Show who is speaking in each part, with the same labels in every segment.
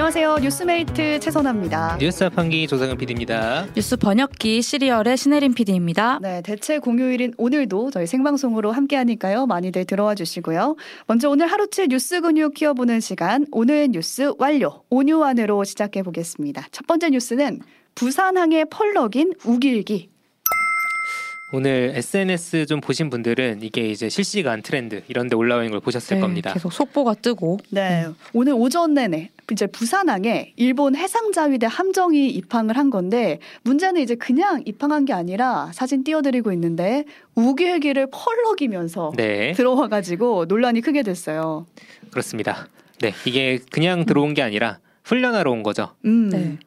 Speaker 1: 안녕하세요. 뉴스메이트 최선아입니다.
Speaker 2: 뉴스 합판기 조상은 PD입니다.
Speaker 3: 뉴스 번역기 씨리얼의 신혜림 PD입니다.
Speaker 1: 네, 대체 공휴일인 오늘도 저희 생방송으로 함께하니까요. 많이들 들어와 주시고요. 먼저 오늘 하루치 뉴스 근육 키워보는 시간 오늘 뉴스 완료 오뉴완으로 시작해 보겠습니다. 첫 번째 뉴스는 부산항의 펄럭인 욱일기
Speaker 2: 오늘 SNS 좀 보신 분들은 이게 이제 실시간 트렌드 이런 데 올라오는 걸 보셨을
Speaker 3: 네,
Speaker 2: 겁니다.
Speaker 3: 계속 속보가 뜨고.
Speaker 1: 네, 오늘 오전 내내 이제 부산항에 일본 해상자위대 함정이 입항을 한 건데 문제는 이제 그냥 입항한 게 아니라 사진 띄워드리고 있는데 우길기를 펄럭이면서
Speaker 2: 네,
Speaker 1: 들어와 가지고 논란이 크게 됐어요.
Speaker 2: 그렇습니다. 네, 이게 그냥 들어온 게 아니라 훈련하러 온 거죠.
Speaker 1: 음.
Speaker 3: 네.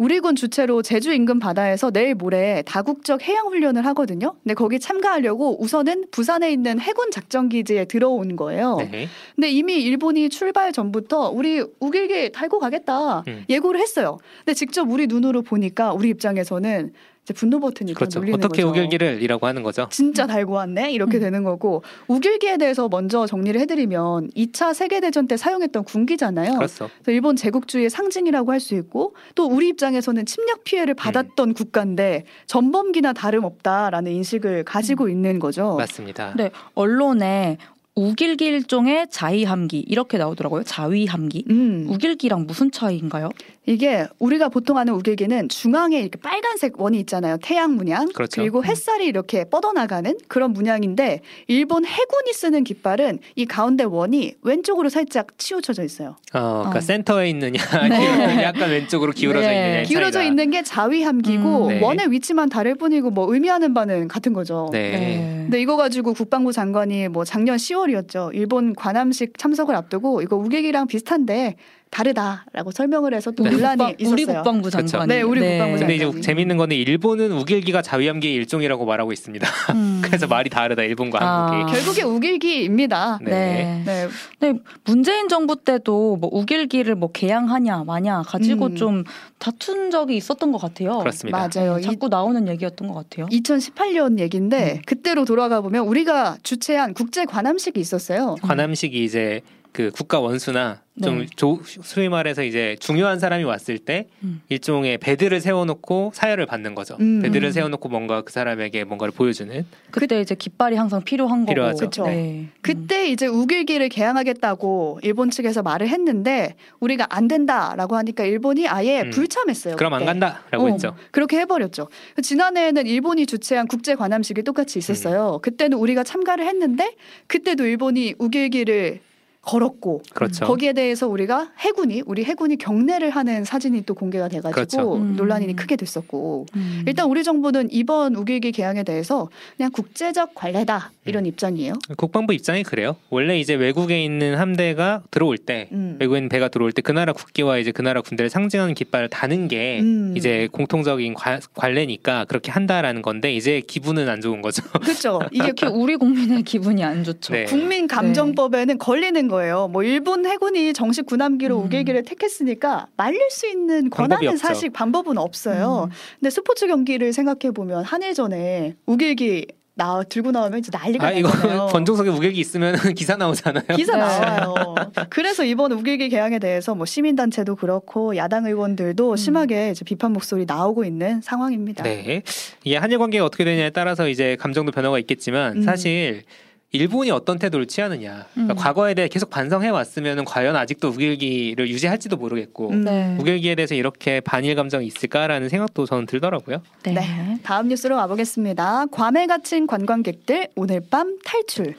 Speaker 1: 우리군 주최로 제주 인근 바다에서 내일 모레 다국적 해양 훈련을 하거든요. 근데 거기 참가하려고 우선은 부산에 있는 해군 작전 기지에 들어온 거예요.
Speaker 2: 네,
Speaker 1: 근데 이미 일본이 출발 전부터 우리 우길기 달고 가겠다
Speaker 2: 음.
Speaker 1: 예고를 했어요. 근데 직접 우리 눈으로 보니까 우리 입장에서는 이제 분노 버튼이
Speaker 2: 그렇죠.
Speaker 1: 눌리는
Speaker 2: 어떻게
Speaker 1: 거죠.
Speaker 2: 우길기를이라고 하는 거죠.
Speaker 1: 진짜 달고 왔네 이렇게
Speaker 3: 음.
Speaker 1: 되는 거고 우길기에 대해서 먼저 정리를 해드리면 2차 세계 대전 때 사용했던 군기잖아요.
Speaker 2: 그렇죠.
Speaker 1: 그래서 일본 제국주의의 상징이라고 할 수 있고 또 우리 입장에서는 침략 피해를 받았던 국가인데 전범기나 다름없다라는 인식을 가지고 있는 거죠.
Speaker 2: 맞습니다.
Speaker 3: 네, 언론에 우길기 일종의 자위함기 이렇게 나오더라고요. 자위함기.
Speaker 1: 음,
Speaker 3: 우길기랑 무슨 차이인가요?
Speaker 1: 이게 우리가 보통 아는 우길기는 중앙에 이렇게 빨간색 원이 있잖아요. 태양 문양.
Speaker 2: 그렇죠.
Speaker 1: 리고 햇살이 이렇게 뻗어나가는 그런 문양인데 일본 해군이 쓰는 깃발은 이 가운데 원이 왼쪽으로 살짝 치우쳐져 있어요.
Speaker 2: 어, 그러니까
Speaker 3: 어.
Speaker 2: 센터에 있느냐, 아니면 약간 왼쪽으로 기울어져
Speaker 3: 네.
Speaker 2: 있느냐.
Speaker 1: 기울어져 있는 게 자위함기고
Speaker 3: 음,
Speaker 2: 네.
Speaker 1: 원의 위치만 다를 뿐이고 뭐 의미하는 바는 같은 거죠.
Speaker 2: 네.
Speaker 1: 근데 이거 가지고 국방부 장관이 뭐 작년 10월 이었죠. 일본 관함식 참석을 앞두고 이거 우길기랑 비슷한데 다르다라고 설명을 해서 또
Speaker 2: 네.
Speaker 1: 논란이
Speaker 3: 국방-
Speaker 1: 있었어요.
Speaker 3: 우리 국방부. 장관이.
Speaker 1: 네, 우리 국방부
Speaker 2: 근데 이제. 재밌는 거는 일본은 우길기가 자위함기의 일종이라고 말하고 있습니다.
Speaker 3: 음.
Speaker 2: 그래서 말이 다르다 일본과
Speaker 3: 아.
Speaker 2: 한국이.
Speaker 1: 결국에 우길기입니다.
Speaker 2: 네.
Speaker 3: 네.
Speaker 1: 네.
Speaker 3: 네, 문재인 정부 때도 뭐 우길기를 뭐 개양하냐 마냐 가지고
Speaker 1: 음.
Speaker 3: 좀 다툰 적이 있었던 것 같아요.
Speaker 2: 그렇습니다.
Speaker 1: 맞아요.
Speaker 3: 네,
Speaker 1: 이
Speaker 3: 자꾸 나오는 얘기였던 것 같아요.
Speaker 1: 2018년 얘긴데
Speaker 3: 음.
Speaker 1: 그때로 돌아가 보면 우리가 주최한 국제 관함식이 있었어요.
Speaker 2: 관함식이 이제 그 국가 원수나 좀
Speaker 3: 네.
Speaker 2: 조, 소위 말해서 이제 중요한 사람이 왔을 때
Speaker 3: 음.
Speaker 2: 일종의 배드를 세워놓고 사열을 받는 거죠.
Speaker 1: 음.
Speaker 2: 배드를 세워놓고 뭔가 그 사람에게 뭔가를 보여주는.
Speaker 3: 그때 이제 깃발이 항상 필요한 거고.
Speaker 2: 필요하죠.
Speaker 1: 그쵸.
Speaker 3: 네. 음.
Speaker 1: 그때 이제 우길기를 개항하겠다고 일본 측에서 말을 했는데 우리가 안 된다라고 하니까 일본이 아예
Speaker 2: 음.
Speaker 1: 불참했어요.
Speaker 2: 그럼 안
Speaker 1: 그때.
Speaker 2: 간다라고
Speaker 1: 어,
Speaker 2: 했죠.
Speaker 1: 그렇게 해버렸죠. 지난해에는 일본이 주최한 국제 관함식이 똑같이 있었어요. 그때는 우리가 참가를 했는데 그때도 일본이 우길기를 걸었고
Speaker 2: 그렇죠.
Speaker 1: 거기에 대해서 우리가 해군이 우리 해군이 경례를 하는 사진이 또 공개가 돼가지고
Speaker 2: 그렇죠.
Speaker 3: 음.
Speaker 1: 논란이 크게 됐었고
Speaker 3: 음.
Speaker 1: 일단 우리 정부는 이번 우길기 개항에 대해서 그냥 국제적 관례다 이런 입장이에요.
Speaker 2: 국방부 입장이 그래요. 원래 이제 외국에 있는 함대가 들어올 때
Speaker 1: 음.
Speaker 2: 외국에 있는 배가 들어올 때 그 나라 국기와 이제 그 나라 군대를 상징하는 깃발을 다는 게
Speaker 1: 음.
Speaker 2: 이제 공통적인 관, 관례니까 그렇게 한다라는 건데 이제 기분은 안 좋은 거죠.
Speaker 1: 그렇죠. 이게
Speaker 3: 우리 국민의 기분이 안 좋죠.
Speaker 2: 네.
Speaker 1: 국민 감정법에는 걸리는 거예요. 뭐 일본 해군이 정식 군함기로
Speaker 3: 음.
Speaker 1: 우길기를 택했으니까 말릴 수 있는 권한은. 사실 방법은 없어요.
Speaker 3: 음.
Speaker 1: 근데 스포츠 경기를 생각해 보면 한일전에 우길기 나 들고 나오면 이제 난리가
Speaker 2: 아
Speaker 1: 나잖아요.
Speaker 2: 권총석에 우길기 있으면 기사 나오잖아요.
Speaker 1: 기사
Speaker 3: 네.
Speaker 1: 나와요. 그래서 이번 우길기 개항에 대해서 뭐 시민 단체도 그렇고 야당 의원들도
Speaker 3: 음.
Speaker 1: 심하게 이제 비판 목소리 나오고 있는 상황입니다.
Speaker 2: 네. 이게 한일 관계가 어떻게 되냐에 따라서 이제 감정도 변화가 있겠지만
Speaker 1: 음.
Speaker 2: 사실 일본이 어떤 태도를 취하느냐. 그러니까
Speaker 3: 음.
Speaker 2: 과거에 대해 계속 반성해 왔으면 과연 아직도 우길기를 유지할지도 모르겠고
Speaker 1: 음.
Speaker 3: 네.
Speaker 2: 우길기에 대해서 이렇게 반일 감정이 있을까라는 생각도 저는 들더라고요.
Speaker 3: 네.
Speaker 1: 네. 다음 뉴스로 와보겠습니다. 괌에 갇힌 관광객들 오늘 밤 탈출.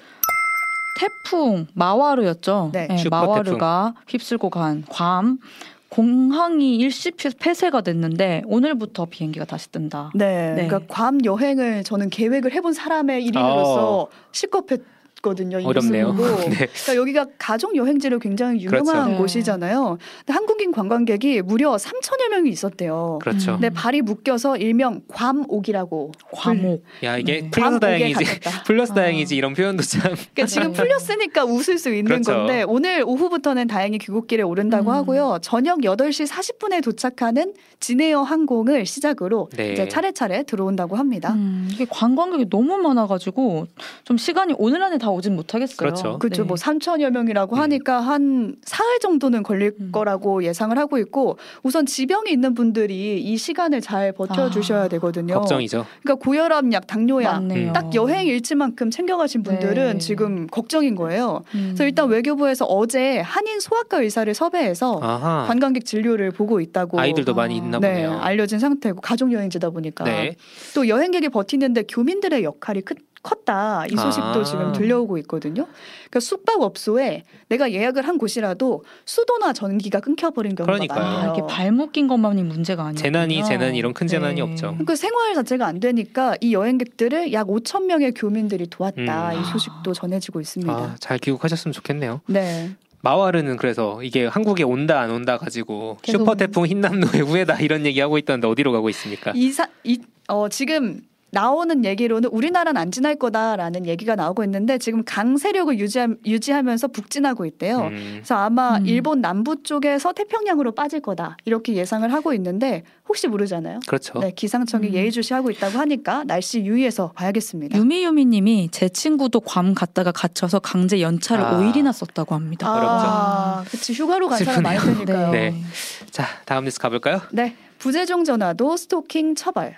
Speaker 3: 태풍 마와르였죠.
Speaker 1: 네.
Speaker 2: 슈퍼
Speaker 3: 마와르가 휩쓸고 간 괌 공항이 일시 폐쇄가 됐는데 오늘부터 비행기가 다시 뜬다.
Speaker 1: 네.
Speaker 3: 네.
Speaker 1: 그러니까 괌 여행을 저는 계획을 해본 사람의 일인으로서 실컷했 이
Speaker 2: 어렵네요. 네.
Speaker 1: 그러니까 여기가 가족 여행지로 굉장히 유명한
Speaker 2: 그렇죠.
Speaker 3: 네.
Speaker 1: 곳이잖아요. 근데 한국인 관광객이 무려 3천여 명이 있었대요.
Speaker 2: 그렇죠.
Speaker 3: 음.
Speaker 1: 근데 발이 묶여서 일명 괌옥이라고.
Speaker 3: 과목.
Speaker 2: 야 이게
Speaker 3: 네.
Speaker 2: 풀려서
Speaker 1: 괌옥에
Speaker 2: 다행이지. 풀려서
Speaker 3: 아.
Speaker 2: 다행이지 이런 표현도 참.
Speaker 1: 그러니까 지금
Speaker 3: 네.
Speaker 1: 풀렸으니까 웃을 수 있는
Speaker 2: 그렇죠.
Speaker 1: 건데 오늘 오후부터는 다행히 귀국길에 오른다고
Speaker 3: 음.
Speaker 1: 하고요. 저녁 8시 40분에 도착하는 진에어 항공을 시작으로
Speaker 2: 네.
Speaker 1: 이제 차례차례 들어온다고 합니다.
Speaker 3: 음, 이게 관광객이 너무 많아가지고 좀 시간이 오늘 안에 다 오진 못하겠어요.
Speaker 2: 그렇죠.
Speaker 1: 그렇죠.
Speaker 3: 네.
Speaker 1: 뭐 3천여 명이라고
Speaker 2: 음.
Speaker 1: 하니까 한 사흘 정도는 걸릴
Speaker 3: 음.
Speaker 1: 거라고 예상을 하고 있고 우선 지병이 있는 분들이 이 시간을 잘 버텨 주셔야
Speaker 3: 아,
Speaker 1: 되거든요.
Speaker 2: 걱정이죠.
Speaker 1: 그러니까 고혈압 약, 당뇨약
Speaker 3: 맞네요.
Speaker 1: 딱 여행 일치만큼 챙겨가신 분들은
Speaker 3: 네.
Speaker 1: 지금 걱정인 거예요.
Speaker 3: 음.
Speaker 1: 그래서 일단 외교부에서 어제 한인 소아과 의사를 섭외해서
Speaker 2: 아하.
Speaker 1: 관광객 진료를 보고 있다고
Speaker 2: 아이들도 많이
Speaker 3: 아.
Speaker 2: 있나
Speaker 1: 네,
Speaker 2: 보네요.
Speaker 1: 알려진 상태고 가족 여행지다 보니까
Speaker 2: 네.
Speaker 1: 또 여행객이 버티는데 교민들의 역할이 크, 컸다 이 소식도
Speaker 2: 아.
Speaker 1: 지금 들려오고 있거든요. 그러니까 숙박업소에 내가 예약을 한 곳이라도 수도나 전기가 끊겨버린 경우가
Speaker 2: 그러니까요.
Speaker 3: 아,
Speaker 1: 많아요.
Speaker 3: 이게 발목 낀 것만이 문제가 아니에요.
Speaker 2: 재난이 재난이 이런 큰 재난이
Speaker 3: 네.
Speaker 2: 없죠.
Speaker 1: 그 생활 자체가 안 되니까 이 여행객들을 약 5천 명의 교민들이 도왔다
Speaker 2: 음.
Speaker 1: 이 소식도 전해지고 있습니다.
Speaker 2: 아, 잘 귀국하셨으면 좋겠네요.
Speaker 1: 네.
Speaker 2: 마와르는 그래서 이게 한국에 온다 안 온다 가지고 슈퍼 태풍 흰남노의 후예다 이런 얘기 하고 있던데 어디로 가고 있습니까?
Speaker 1: 이사 이 어, 지금 나오는 얘기로는 우리나라는 안 지날 거다라는 얘기가 나오고 있는데 지금 강세력을 유지하, 유지하 면서 북진하고 있대요.
Speaker 2: 음,
Speaker 1: 그래서 아마
Speaker 3: 음.
Speaker 1: 일본 남부 쪽에서 태평양으로 빠질 거다 이렇게 예상을 하고 있는데 혹시 모르잖아요.
Speaker 2: 그렇죠.
Speaker 1: 네, 기상청이
Speaker 3: 음.
Speaker 1: 예의주시하고 있다고 하니까 날씨 유의해서 봐야겠습니다.
Speaker 3: 유미유미님이 제 친구도 괌 갔다가 갇혀서 강제 연차를
Speaker 2: 아.
Speaker 3: 5일이나 썼다고 합니다.
Speaker 1: 아, 그치 휴가로 간 사람 많을
Speaker 2: 슬프네요.
Speaker 1: 테니까요. 네.
Speaker 2: 네. 자 다음 뉴스 가볼까요?
Speaker 1: 부재중 전화도 스토킹 처벌.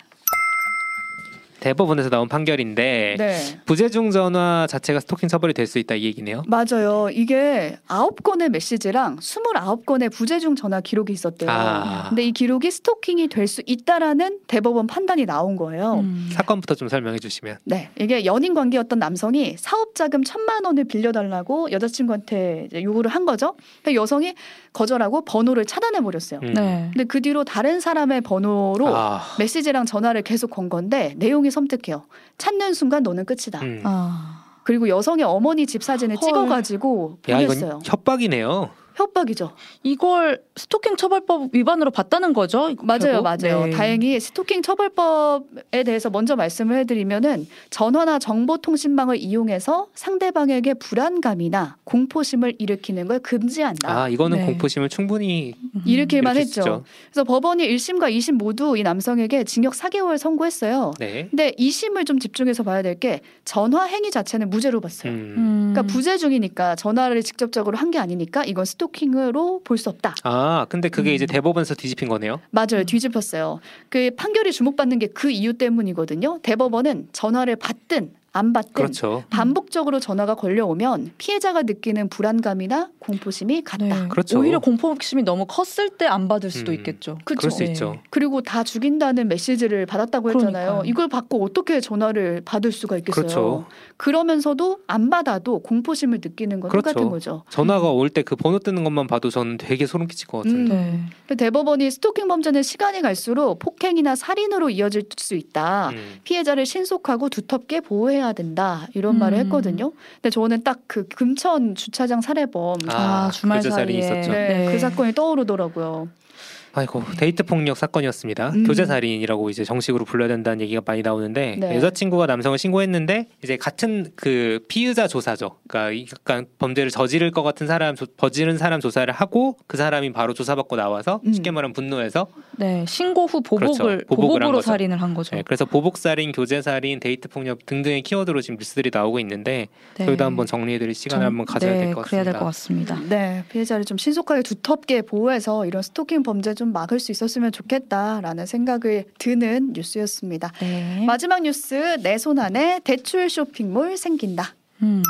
Speaker 2: 대법원에서 나온 판결인데
Speaker 1: 네.
Speaker 2: 부재중 전화 자체가 스토킹 처벌이 될 수 있다 이 얘기네요.
Speaker 1: 맞아요. 이게 아홉 건의 메시지랑 스물아홉 건의 부재중 전화 기록이 있었대요.
Speaker 2: 아.
Speaker 1: 근데 이 기록이 스토킹이 될 수 있다라는 대법원 판단이 나온 거예요.
Speaker 3: 음.
Speaker 2: 사건부터 좀 설명해 주시면.
Speaker 1: 네, 이게 연인 관계였던 남성이 사업 자금 천만 원을 빌려달라고 여자친구한테 이제 요구를 한 거죠. 근데 여성이 거절하고 번호를 차단해 버렸어요.
Speaker 2: 음.
Speaker 3: 네.
Speaker 1: 근데 그 뒤로 다른 사람의 번호로
Speaker 2: 아,
Speaker 1: 메시지랑 전화를 계속 건 건데 내용이 섬뜩해요. 찾는 순간 너는 끝이다.
Speaker 2: 음.
Speaker 3: 아.
Speaker 1: 그리고 여성의 어머니 집 사진을
Speaker 3: 헐.
Speaker 1: 찍어가지고
Speaker 2: 야
Speaker 1: 보냈어요.
Speaker 2: 이건 협박이네요.
Speaker 1: 협박이죠.
Speaker 3: 이걸 스토킹 처벌법 위반으로 봤다는 거죠?
Speaker 1: 맞아요,
Speaker 3: 결국?
Speaker 1: 맞아요.
Speaker 3: 네.
Speaker 1: 다행히 스토킹 처벌법에 대해서 먼저 말씀을 해드리면은 전화나 정보통신망을 이용해서 상대방에게 불안감이나 공포심을 일으키는 걸 금지한다.
Speaker 2: 아 이거는
Speaker 3: 네.
Speaker 2: 공포심을 충분히
Speaker 3: 음.
Speaker 1: 일으킬만 했죠. 그래서 법원이 1심과 2심 모두 이 남성에게 징역 4개월 선고했어요.
Speaker 2: 네.
Speaker 1: 근데 2심을 좀 집중해서 봐야 될 게 전화 행위 자체는 무죄로 봤어요.
Speaker 2: 음.
Speaker 3: 음.
Speaker 1: 그러니까 부재 중이니까 전화를 직접적으로 한 게 아니니까 이건 스토 킹으로 볼 수 없다.
Speaker 2: 아 근데 그게
Speaker 3: 음.
Speaker 2: 이제 대법원에서 뒤집힌 거네요.
Speaker 1: 맞아요. 뒤집혔어요. 그 판결이 주목받는 게 그 이유 때문이거든요. 대법원은 전화를 받든 안 받든
Speaker 2: 그렇죠.
Speaker 1: 반복적으로 전화가 걸려오면 피해자가 느끼는 불안감이나 공포심이 같다.
Speaker 3: 네.
Speaker 2: 그렇죠.
Speaker 3: 오히려 공포심이 너무 컸을 때 안 받을 수도
Speaker 2: 음.
Speaker 3: 있겠죠.
Speaker 2: 그럴 수
Speaker 3: 네.
Speaker 2: 있죠.
Speaker 1: 그리고 다 죽인다는 메시지를 받았다고 했잖아요.
Speaker 3: 그러니까요.
Speaker 1: 이걸 받고 어떻게 전화를 받을 수가 있겠어요.
Speaker 2: 그렇죠.
Speaker 1: 그러면서도 안 받아도 공포심을 느끼는 건
Speaker 2: 그렇죠.
Speaker 1: 똑같은 거죠.
Speaker 2: 전화가 올 때 그 번호 뜨는 것만 봐도 저는 되게 소름 끼칠 것 같아요.
Speaker 1: 음.
Speaker 3: 네.
Speaker 1: 대법원이 스토킹 범죄는 시간이 갈수록 폭행이나 살인으로 이어질 수 있다.
Speaker 2: 음.
Speaker 1: 피해자를 신속하고 두텁게 보호해야 된다 이런 말을
Speaker 3: 음.
Speaker 1: 했거든요. 근데 저는 딱 그 금천 주차장 살해범
Speaker 2: 아,
Speaker 3: 아, 주말
Speaker 2: 그
Speaker 3: 사이에.
Speaker 2: 있었죠.
Speaker 1: 네,
Speaker 3: 네.
Speaker 1: 그 사건이 떠오르더라고요.
Speaker 2: 아이고 데이트 폭력 사건이었습니다.
Speaker 1: 음.
Speaker 2: 교제 살인이라고 이제 정식으로 불러야 된다는 얘기가 많이 나오는데
Speaker 1: 네.
Speaker 2: 여자친구가 남성을 신고했는데 이제 같은 그 피의자 조사죠. 그러니까 이 약간 범죄를 저지를 것 같은 사람 조- 저지른 사람 조사를 하고 그 사람이 바로 조사받고 나와서
Speaker 1: 음.
Speaker 2: 쉽게 말하면 분노해서
Speaker 3: 네. 신고 후 보복을
Speaker 2: 그렇죠. 보복을 한
Speaker 3: 보복으로
Speaker 2: 거죠.
Speaker 3: 살인을 한 거죠.
Speaker 2: 네, 그래서 보복 살인, 교제 살인, 데이트 폭력 등등의 키워드로 지금 뉴스들이 나오고 있는데
Speaker 3: 네.
Speaker 2: 저희도 한번 정리해드릴 시간을
Speaker 3: 정-
Speaker 2: 한번 가져야
Speaker 3: 네,
Speaker 2: 될것
Speaker 3: 그래야 될
Speaker 2: 같습니다.
Speaker 3: 것 같습니다.
Speaker 1: 네, 피해자를 좀 신속하게 두텁게 보호해서 이런 스토킹 범죄 좀 막을 수 있었으면 좋겠다라는 생각을 드는 뉴스였습니다.
Speaker 3: 네.
Speaker 1: 마지막 뉴스 내 손 안에 대출 쇼핑몰 생긴다.
Speaker 3: 음.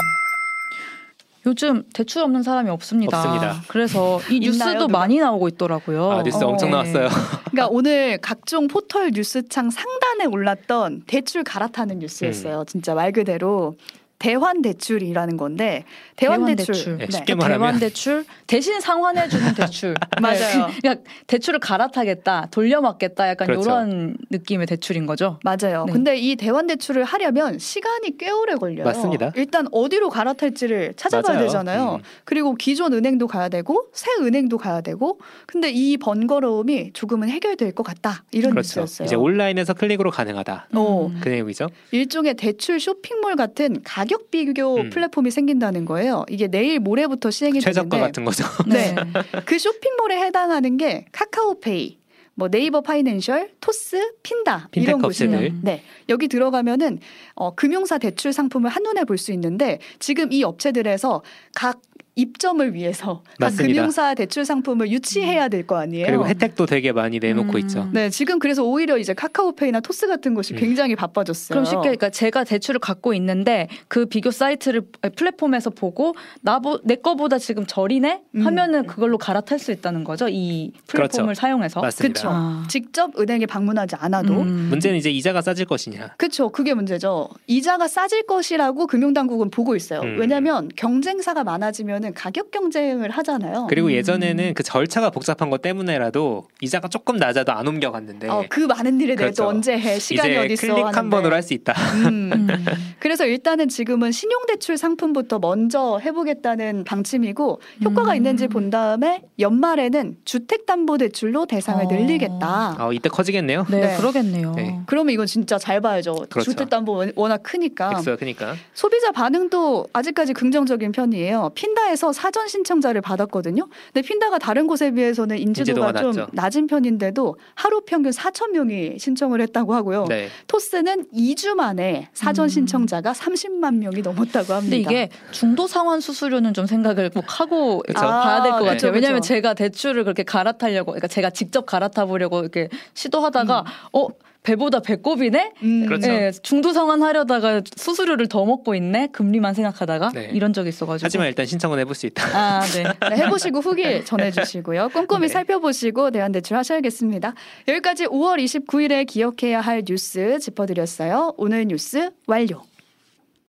Speaker 3: 요즘 대출 없는 사람이 없습니다.
Speaker 2: 없습니다.
Speaker 3: 그래서 이 뉴스도? 많이 나오고 있더라고요.
Speaker 2: 아 뉴스
Speaker 1: 어,
Speaker 2: 엄청
Speaker 3: 네.
Speaker 2: 나왔어요.
Speaker 1: 그러니까 오늘 각종 포털 뉴스창 상단에 올랐던 대출 갈아타는 뉴스였어요. 진짜 말 그대로 대환 대출이라는 건데 대환, 대출.
Speaker 3: 대출.
Speaker 2: 네,
Speaker 1: 네.
Speaker 2: 쉽게 말하면
Speaker 3: 대환 대출 대신 상환해 주는 대출.
Speaker 1: 맞아요.
Speaker 3: 네. 그러니까 대출을 갈아타겠다, 돌려막겠다, 약간
Speaker 2: 그렇죠.
Speaker 3: 이런 느낌의 대출인 거죠.
Speaker 1: 맞아요.
Speaker 3: 네.
Speaker 1: 근데 이 대환 대출을 하려면 시간이 꽤 오래 걸려요.
Speaker 2: 맞습니다.
Speaker 1: 일단 어디로 갈아탈지를 찾아봐야
Speaker 2: 맞아요.
Speaker 1: 되잖아요.
Speaker 2: 음.
Speaker 1: 그리고 기존 은행도 가야 되고 새 은행도 가야 되고 근데 이 번거로움이 조금은 해결될 것 같다. 이런
Speaker 2: 그렇죠.
Speaker 1: 뉴스였어요.
Speaker 2: 이제 온라인에서 클릭으로 가능하다.
Speaker 1: 어.
Speaker 3: 음.
Speaker 2: 그 내용이죠.
Speaker 1: 일종의 대출 쇼핑몰 같은 가격 비교
Speaker 2: 음.
Speaker 1: 플랫폼이 생긴다는 거예요. 이게 내일 모레부터 시행이
Speaker 2: 최저가
Speaker 1: 되는데
Speaker 2: 같은 거죠.
Speaker 1: 네.
Speaker 3: 네.
Speaker 1: 그 쇼핑몰에 해당하는 게 카카오페이, 뭐 네이버 파이낸셜, 토스, 핀다 이런 곳이에요. 네, 여기 들어가면은 어, 금융사 대출 상품을 한 눈에 볼 수 있는데 지금 이 업체들에서 각 입점을 위해서 각
Speaker 2: 맞습니다.
Speaker 1: 금융사 대출 상품을 유치해야 될 거 아니에요.
Speaker 2: 그리고 혜택도 되게 많이 내놓고
Speaker 3: 음.
Speaker 2: 있죠.
Speaker 1: 네, 지금 그래서 오히려 이제 카카오페이나 토스 같은 곳이
Speaker 2: 음.
Speaker 1: 굉장히 바빠졌어요.
Speaker 3: 그럼 쉽게 그러니까 제가 대출을 갖고 있는데 그 비교 사이트를 플랫폼에서 보고 나보 내 거보다 지금 저리네
Speaker 1: 음.
Speaker 3: 하면은 그걸로 갈아탈 수 있다는 거죠 이 플랫폼을
Speaker 2: 그렇죠.
Speaker 3: 사용해서
Speaker 2: 맞습니다.
Speaker 1: 그쵸.
Speaker 3: 아.
Speaker 1: 직접 은행에 방문하지 않아도
Speaker 3: 음.
Speaker 2: 문제는 이제 이자가 싸질 것이냐.
Speaker 1: 그렇죠. 그게 문제죠. 이자가 싸질 것이라고 금융당국은 보고 있어요.
Speaker 2: 음.
Speaker 1: 왜냐하면 경쟁사가 많아지면 은 가격 경쟁을 하잖아요.
Speaker 2: 그리고
Speaker 3: 음.
Speaker 2: 예전에는 그 절차가 복잡한 것 때문에라도 이자가 조금 낮아도 안 옮겨갔는데
Speaker 1: 어, 그 많은 일에 대해 또
Speaker 2: 그렇죠.
Speaker 1: 언제 해 시간이
Speaker 2: 이제
Speaker 1: 어디 있어
Speaker 2: 클릭 한
Speaker 1: 하는데.
Speaker 2: 번으로 할 수 있다.
Speaker 1: 음.
Speaker 3: 음.
Speaker 1: 그래서 일단은 지금은 신용대출 상품부터 먼저 해보겠다는 방침이고 효과가
Speaker 3: 음.
Speaker 1: 있는지 본 다음에 연말에는 주택담보대출로 대상을
Speaker 3: 어.
Speaker 1: 늘리겠다.
Speaker 2: 어, 이때 커지겠네요.
Speaker 3: 네,
Speaker 1: 네.
Speaker 3: 그러겠네요.
Speaker 2: 네.
Speaker 1: 그러면 이건 진짜 잘 봐야죠.
Speaker 2: 그렇죠.
Speaker 1: 주택담보 원- 워낙 크니까.
Speaker 2: 백수가 크니까.
Speaker 1: 소비자 반응도 아직까지 긍정적인 편이에요. 핀다에 서 사전 신청자를 받았거든요. 근데 핀다가 다른 곳에 비해서는 인지도가
Speaker 2: 인지도가
Speaker 1: 좀
Speaker 2: 낮죠.
Speaker 1: 낮은 편인데도 하루 평균 4천 명이 신청을 했다고 하고요.
Speaker 2: 네.
Speaker 1: 토스는 2주 만에 사전
Speaker 3: 음.
Speaker 1: 신청자가 30만 명이 넘었다고 합니다.
Speaker 3: 근데 이게 중도 상환 수수료는 좀 생각을 꼭 하고
Speaker 2: 그쵸.
Speaker 3: 봐야 될것
Speaker 1: 아,
Speaker 3: 같아요. 왜냐하면. 제가 대출을 그렇게 갈아타려고, 그러니까 제가 직접 갈아타 보려고 이렇게 시도하다가
Speaker 1: 음.
Speaker 3: 어 배보다 배꼽이네.
Speaker 1: 음,
Speaker 2: 그렇죠.
Speaker 3: 예, 중도 상환 하려다가 수수료를 더 먹고 있네. 금리만 생각하다가
Speaker 2: 네.
Speaker 3: 이런 적이 있어가지고.
Speaker 2: 하지만 일단 신청은 해볼 수 있다.
Speaker 3: 아, 네.
Speaker 1: 네, 해보시고 후기 전해주시고요. 꼼꼼히
Speaker 2: 네.
Speaker 1: 살펴보시고 대안 대출 하셔야겠습니다. 여기까지 5월 29일에 기억해야 할 뉴스 짚어드렸어요. 오늘 뉴스 완료.